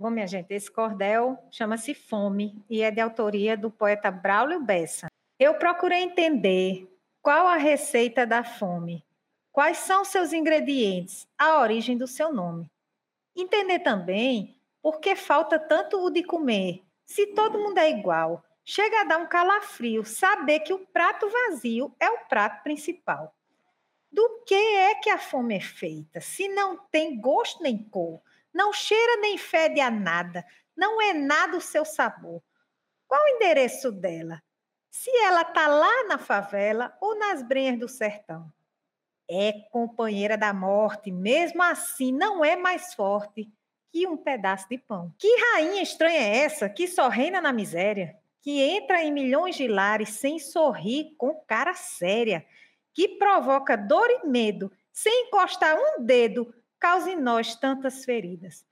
Bom, minha gente, esse cordel chama-se Fome e é de autoria do poeta Braulio Bessa. Eu procurei entender qual a receita da fome, quais são seus ingredientes, a origem do seu nome. Entender também por que falta tanto o de comer, se todo mundo é igual. Chega a dar um calafrio saber que o prato vazio é o prato principal. Do que é que a fome é feita, se não tem gosto nem cor? Não cheira nem fede a nada, não é nada o seu sabor. Qual o endereço dela? Se ela tá lá na favela ou nas brenhas do sertão. É companheira da morte, mesmo assim não é mais forte que um pedaço de pão. Que rainha estranha é essa que só reina na miséria? Que entra em milhões de lares sem sorrir com cara séria, que provoca dor e medo sem encostar um dedo causa em nós tantas feridas.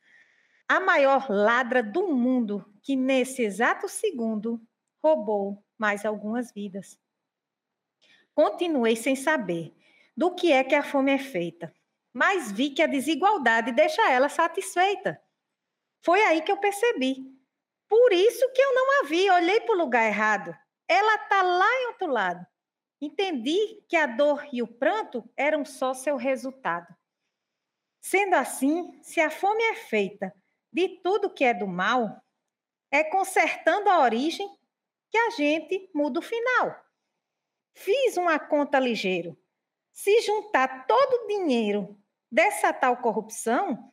A maior ladra do mundo que nesse exato segundo roubou mais algumas vidas. Continuei sem saber do que é que a fome é feita, mas vi que a desigualdade deixa ela satisfeita. Foi aí que eu percebi. Por isso que eu não a vi, olhei para o lugar errado. Ela está lá em outro lado. Entendi que a dor e o pranto eram só seu resultado. Sendo assim, se a fome é feita de tudo que é do mal, é consertando a origem que a gente muda o final. Fiz uma conta ligeiro. Se juntar todo o dinheiro dessa tal corrupção,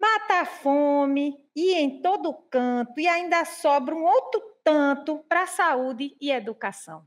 mata a fome e em todo canto e ainda sobra um outro tanto para saúde e educação.